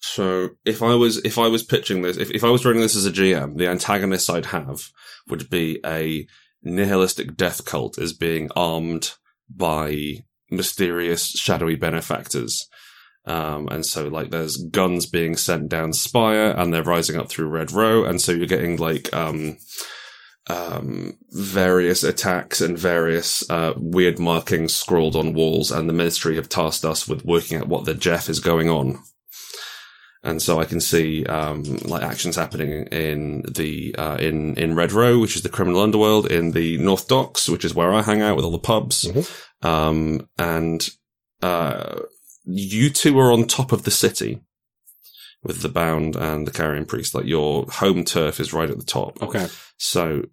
So if I was if I was pitching this, if, if I was running this as a GM, the antagonist I'd have would be a nihilistic death cult as being armed by mysterious shadowy benefactors. Um, and so like there's guns being sent down Spire and they're rising up through Red Row. And so you're getting like, um, um, various attacks and various, uh, weird markings scrawled on walls. And the ministry have tasked us with working out what the Jeff is going on. And so I can see, um, like actions happening in the, uh, in, in Red Row, which is the criminal underworld, in the North Docks, which is where I hang out with all the pubs. Mhm. Um, and, uh, you two are on top of the city with the bound and the Carrion Priest. Like your home turf is right at the top. Okay. So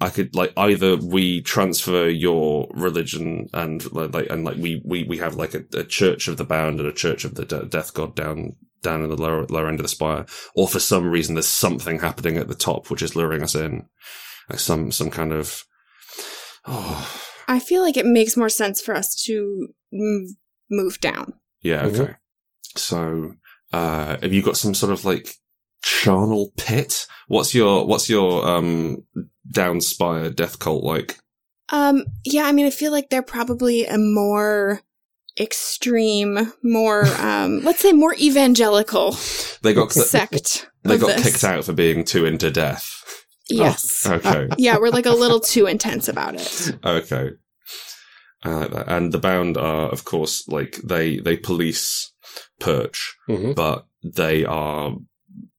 I could like either we transfer your religion and like like- and like we we we have like a, a church of the bound and a church of the de- death god down down in the lower lower end of the spire, or for some reason there's something happening at the top which is luring us in, like some some kind of oh I feel like it makes more sense for us to move, move down. yeah Mhm. okay. So uh have you got some sort of like charnel pit? What's your what's your um down spire death cult like? Um yeah, I mean I feel like they're probably a more extreme, more um let's say more evangelical They got sect. They got this. kicked out for being too into death. Yes. Okay. yeah, we're like a little too intense about it. okay. I like that. And the bound are, of course, like they, they police Perch, hmm but they are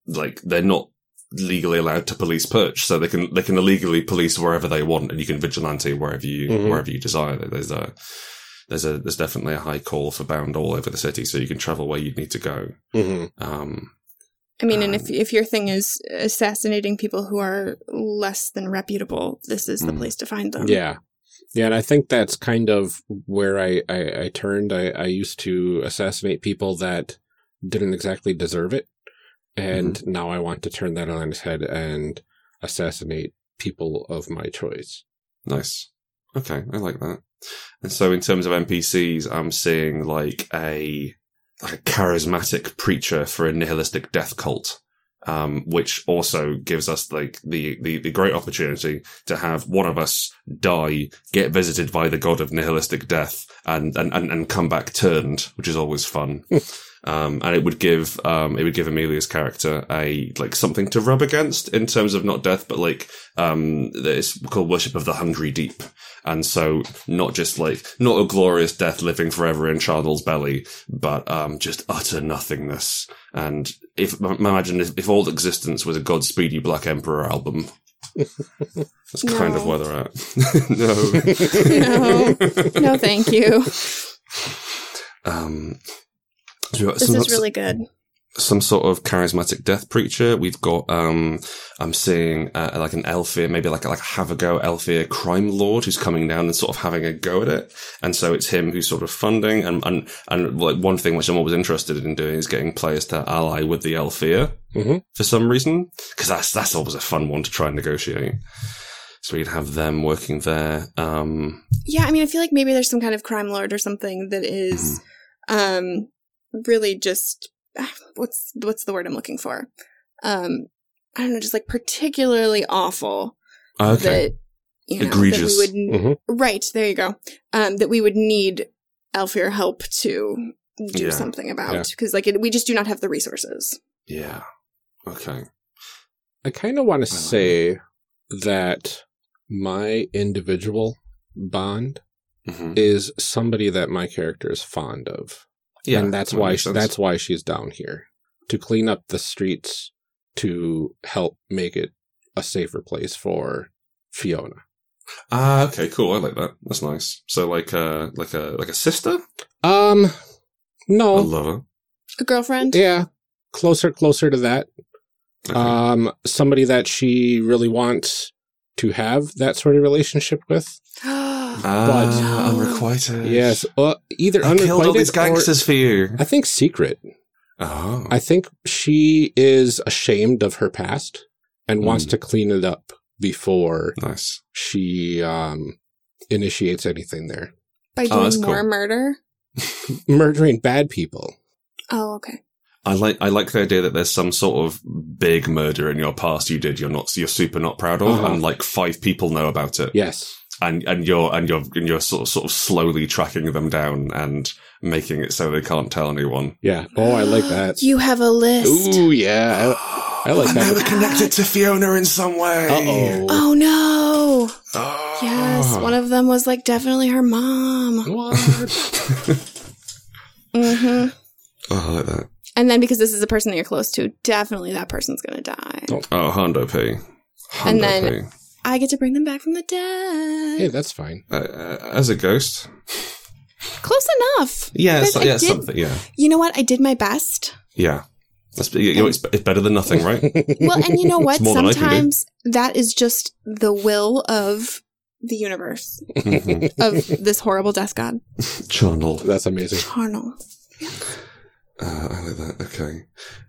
like, they're not legally allowed to police Perch. So they can, they can illegally police wherever they want and you can vigilante wherever you, Mhm. wherever you desire. There's a, there's a, there's definitely a high call for bound all over the city. So you can travel where you need to go. hmm Um, I mean, and Um, if if your thing is assassinating people who are less than reputable, this is the Mm. place to find them. Yeah. Yeah, and I think that's kind of where I, I, I turned. I, I used to assassinate people that didn't exactly deserve it. And mm-hmm. now I want to turn that on its head and assassinate people of my choice. Nice. Okay, I like that. And so in terms of NPCs, I'm seeing like a like a charismatic preacher for a nihilistic death cult. Um, which also gives us like the, the, the great opportunity to have one of us die, get visited by the god of nihilistic death and, and, and, and come back turned, which is always fun. um, and it would give, um, it would give Amelia's character a, like something to rub against in terms of not death, but like, um, it's called worship of the hungry deep. And so not just like, not a glorious death living forever in Charnel's belly, but, um, just utter nothingness. And if, imagine if, if all existence was a Godspeed You Black Emperor album. That's kind of where they're at. no. No. No, thank you. Um, so we've got This some, is really good. some sort of charismatic death preacher. We've got, um, I'm seeing, uh, like an Aelfir, maybe like, like a have a go Aelfir crime lord who's coming down and sort of having a go at it. And so it's him who's sort of funding and, and, and like one thing which I'm always interested in doing is getting players to ally with the Aelfir hmm for some reason. Cause that's, that's always a fun one to try and negotiate. So we'd have them working there. Um, Yeah, I mean, I feel like maybe there's some kind of crime lord or something that is, um, really just ah, what's what's the word I'm looking for? Um, I don't know, just like particularly awful okay. that you know Egregious. that we would hmm right there you go. Um, that we would need Aelfir help to do Yeah. something about because like it, we just do not have the resources. Yeah. Okay. I kind of want to say that my individual bond hmm is somebody that my character is fond of. Yeah. and that's that why makes sense. that's why she's down here to clean up the streets to help make it a safer place for Fiona. Ah, okay, cool. I like that. That's nice. So like a like a like a sister, Um, no, a no, lover. A girlfriend? yeah, closer, closer to that. Okay. Um, somebody that she really wants to have that sort of relationship with. ah, unrequited. Yes, uh, either I killed all these unrequited or gangsters for you. I think secret. Oh, I think she is ashamed of her past and wants Mm. to clean it up before nice. she um initiates anything there. By Oh, doing more cool. murder? Murdering bad people. Oh, okay. I like I like the idea that there's some sort of big murder in your past you did you're not you're super not proud of Uh-huh. and like five people know about it Yes. And and you're and you're and you're sort of sort of slowly tracking them down and making it so they can't tell anyone. Yeah. Oh, I like that. You have a list. Ooh, yeah. I, I like and that. they were connected to Fiona in some way. Uh-oh. Oh no. Oh. Yes, one of them was like definitely her mom. What? hmm Oh, I like that. And then because this is a person that you're close to, definitely that person's gonna die. Oh. Oh, Hondo P. Hondo And then- P. I get to bring them back from the dead. hey, that's fine. Uh, uh, as a ghost. Close enough. Yeah, Guys, it's, I yeah, did- something. Yeah, You know what? I did my best. yeah. That's you know, it's, it's better than nothing, right? Well, and you know what? It's more than I can do. Sometimes that is just the will of the universe of this horrible death god. Charnel. That's amazing. Charnel. Uh, I like that. Okay.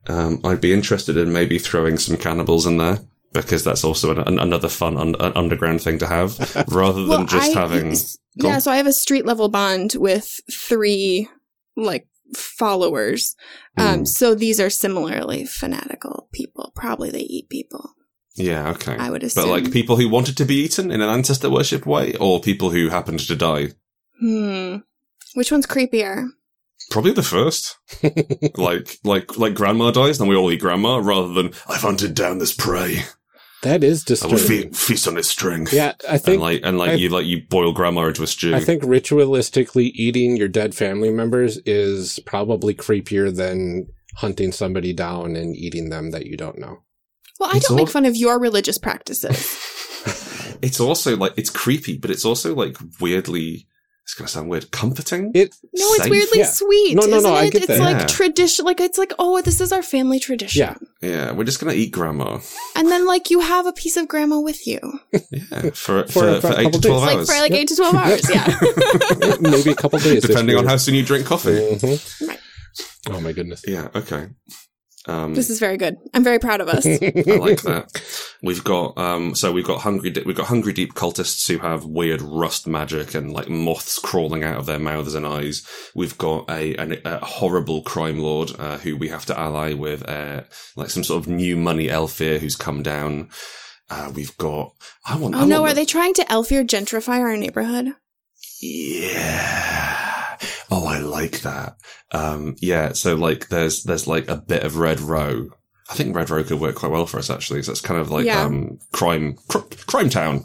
Um, I'd be interested in maybe throwing some cannibals in there because that's also an, an, another fun un, underground thing to have, rather than just I- having. Yeah, so I have a street level bond with three like followers. Um, Mm. so these are similarly fanatical people. Probably they eat people. Yeah. Okay. I would assume. But like people who wanted to be eaten in an ancestor worship way, or people who happened to die. hmm. Which one's creepier? Probably the first. like, like, like grandma dies, then we all eat grandma, rather than I've hunted down this prey. That is I will fe- feast on its strength. Yeah, I and think like, and like I- you, like you boil grandma into a stew. I think ritualistically eating your dead family members is probably creepier than hunting somebody down and eating them that you don't know. Well, I It's don't all- make fun of your religious practices. it's also like it's creepy, but it's also like weirdly. It's gonna sound weird. Comforting. It No, it's Safe? weirdly Yeah. sweet. No, no, no, isn't I it? get it's that. like Yeah. tradition. Like it's like, oh, this is our family tradition. Yeah. yeah, we're just gonna eat grandma. And then like you have a piece of grandma with you, Yeah, for for, For- for, for a eight couple to twelve days. like for like eight to twelve hours. Yeah. maybe a couple days, depending on how soon you drink coffee. Mhm. Right. Oh my goodness. Yeah. Okay. Um, this is very good. I'm very proud of us. I like that. We've got um, so we've got hungry Di- we've got hungry deep cultists who have weird rust magic and like moths crawling out of their mouths and eyes. We've got a, an, a horrible crime lord uh, who we have to ally with, uh, like some sort of new money Aelfir who's come down. Uh, we've got I want. Oh I no, want are the- they trying to Aelfir gentrify our neighborhood? Yeah. Oh, I like that. Um, yeah. So like, there's there's like a bit of Red Row. I think Red Row could work quite well for us actually. So it's kind of like Yeah. um, crime cr- crime town.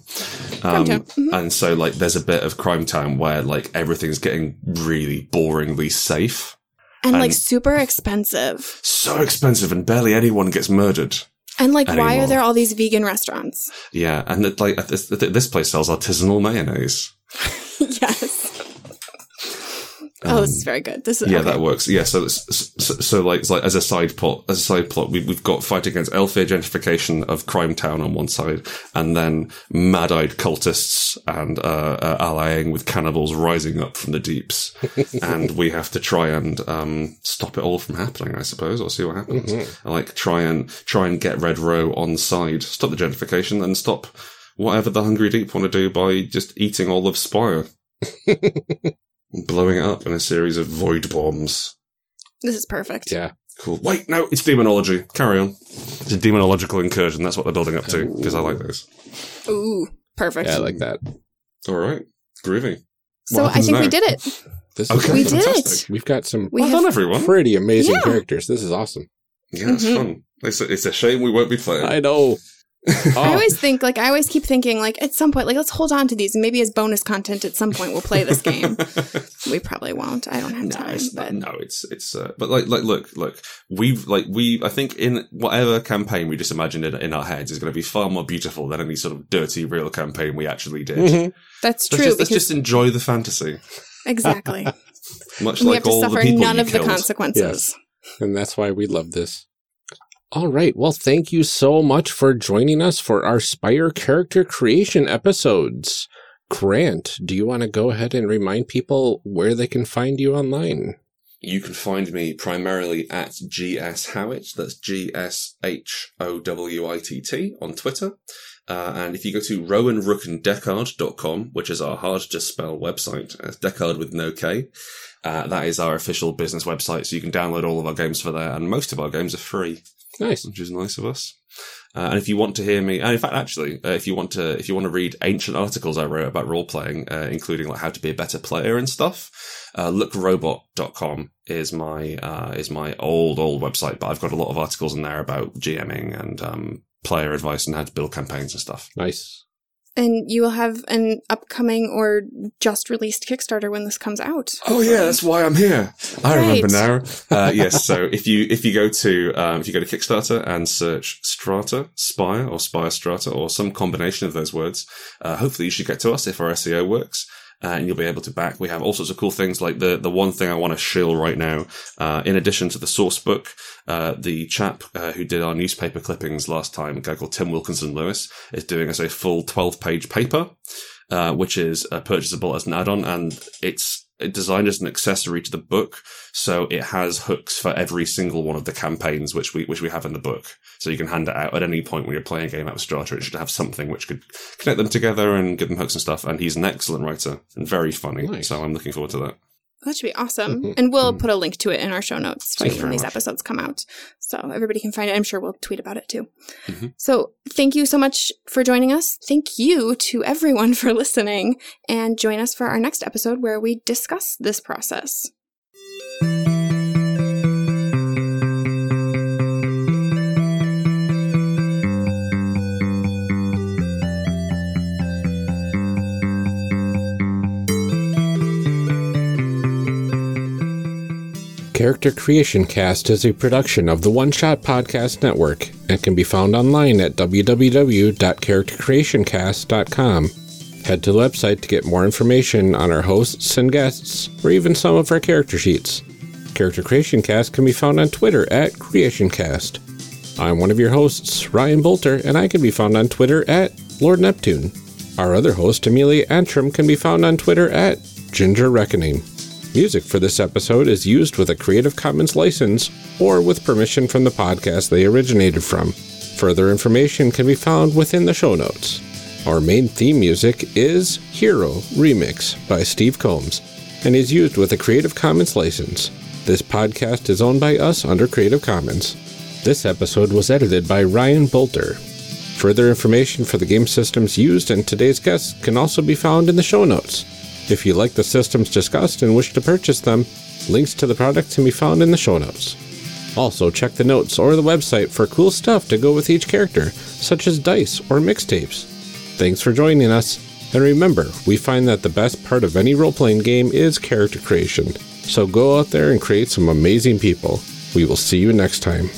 Crime Um, Town. Mhm. And so like, there's a bit of crime town where like everything's getting really boringly safe, And like super expensive. so expensive, and barely anyone gets murdered. And like, why are there all these vegan restaurants? Yeah, and it, like this, this place sells artisanal mayonnaise. yes. Oh, this is very good. This is Um, Yeah, okay. that works. Yeah, so, it's- so, so like, it's like as a side plot, as a side plot, we, we've got fight against Aelfir gentrification of Crime Town on one side, and then mad-eyed cultists and uh, uh, allying with cannibals rising up from the deeps, and we have to try and um, stop it all from happening. I suppose, or see what happens. And, like try and try and get Red Row on side, stop the gentrification, and stop whatever the Hungry Deep want to do by just eating all of Spire. Blowing it up in a series of void bombs. This is perfect. Yeah. Cool. Wait, no, it's demonology. Carry on. It's a demonological incursion. That's what they're building up to because I like those. Ooh, perfect. Yeah, I like that. All right, groovy. so I happens think we did it. This Okay. We is did it. We've got some We well have done, everyone. pretty amazing Yeah. characters. This is awesome. Yeah, it's Mhm. fun. It's a, it's a shame we won't be playing. I know. I Oh, always think, like, I always keep thinking, like, at some point, like, let's hold on to these, and maybe as bonus content at some point we'll play this game. we probably won't. I don't have No, time, it's but no, it's it's. Uh, but like, like, look, look. We've like we. I think in whatever campaign we just imagined in, in our heads is going to be far more beautiful than any sort of dirty real campaign we actually did. mhm. that's Let's true just, let's just enjoy the fantasy, exactly, much we like have to all the suffer people none you of the killed. consequences. And that's why we love this. All right. Well, thank you so much for joining us for our Spire character creation episodes. Grant, do you want to go ahead and remind people where they can find you online? You can find me primarily at GS Howitt. That's G S H O W I T T on Twitter. Uh, and if you go to rowanrookanddeckard.com, which is our hard to spell website, it's Deckard with no K, uh, that is our official business website. So you can download all of our games for there. And most of our games are free, Nice. which is nice of us. Uh, and if you want to hear me, and in fact, actually, uh, if you want to, if you want to read ancient articles I wrote about role playing, uh, including like how to be a better player and stuff, uh, lookrobot.com is my, uh, is my old, old website, but I've got a lot of articles in there about GMing and, um, player advice and how to build campaigns and stuff. Nice. And you will have an upcoming or just released Kickstarter when this comes out. Oh yeah, that's why I'm here. I remember now. Uh, yes, so if you if you go to um, if you go to Kickstarter and search Strata Spire or Spire Strata or some combination of those words, uh, hopefully you should get to us if our SEO works. Uh, and you'll be able to back. We have all sorts of cool things like the the one thing I want to shill right now. Uh, in addition to the source book, uh, the chap uh, who did our newspaper clippings last time, a guy called Tim Wilkinson Lewis, is doing us a full twelve page paper uh, which is uh, purchasable as an add-on, and it's designed as an accessory to the book. So it has hooks for every single one of the campaigns which we which we have in the book. So you can hand it out at any point when you're playing a game out of Strata. It should have something which could connect them together and give them hooks and stuff. And he's an excellent writer and very funny. Nice. So I'm looking forward to that. That should be awesome. Mhm. And we'll Mhm. put a link to it in our show notes too when these much. episodes come out. So everybody can find it. I'm sure we'll tweet about it too. Mhm. So thank you so much for joining us. Thank you to everyone for listening. And join us for our next episode where we discuss this process. Character Creation Cast is a production of the One Shot Podcast Network and can be found online at www.charactercreationcast.com. Head to the website to get more information on our hosts and guests, or even some of our character sheets. Character Creation Cast can be found on Twitter at CreationCast. I'm one of your hosts, Ryan Boelter, and I can be found on Twitter at Lord Neptune. Our other host, Amelia Antrim, can be found on Twitter at Ginger Reckoning. Music for this episode is used with a Creative Commons license or with permission from the podcast they originated from. Further information can be found within the show notes. Our main theme music is Hero Remix by Steve Combs and is used with a Creative Commons license. This podcast is owned by us under Creative Commons. This episode was edited by Ryan Boelter. Further information for the game systems used and today's guests can also be found in the show notes. If you like the systems discussed and wish to purchase them, links to the products can be found in the show notes. Also, check the notes or the website for cool stuff to go with each character, such as dice or mixtapes. Thanks for joining us, and remember, we find that the best part of any role playing game is character creation. So go out there and create some amazing people. We will see you next time.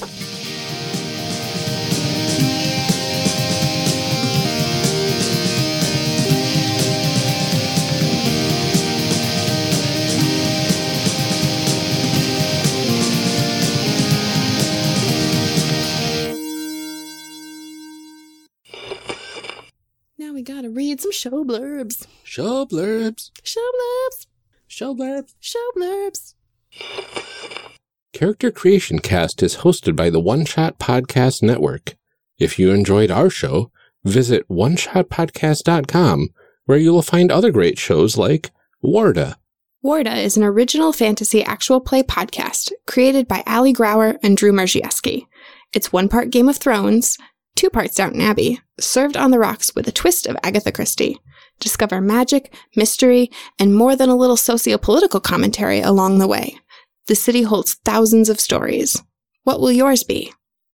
Show blurbs. Show blurbs. Show blurbs. Show blurbs. Show blurbs. Character Creation Cast is hosted by the One Shot Podcast Network. If you enjoyed our show, visit oneshotpodcast.com where you will find other great shows like Warda, Warda is an original fantasy actual play podcast created by Ali Grauer and Drew Marziewski. It's one part Game of Thrones, two parts Downton Abbey, served on the rocks with a twist of Agatha Christie. Discover magic, mystery, and more than a little socio-political commentary along the way. The city holds thousands of stories. What will yours be?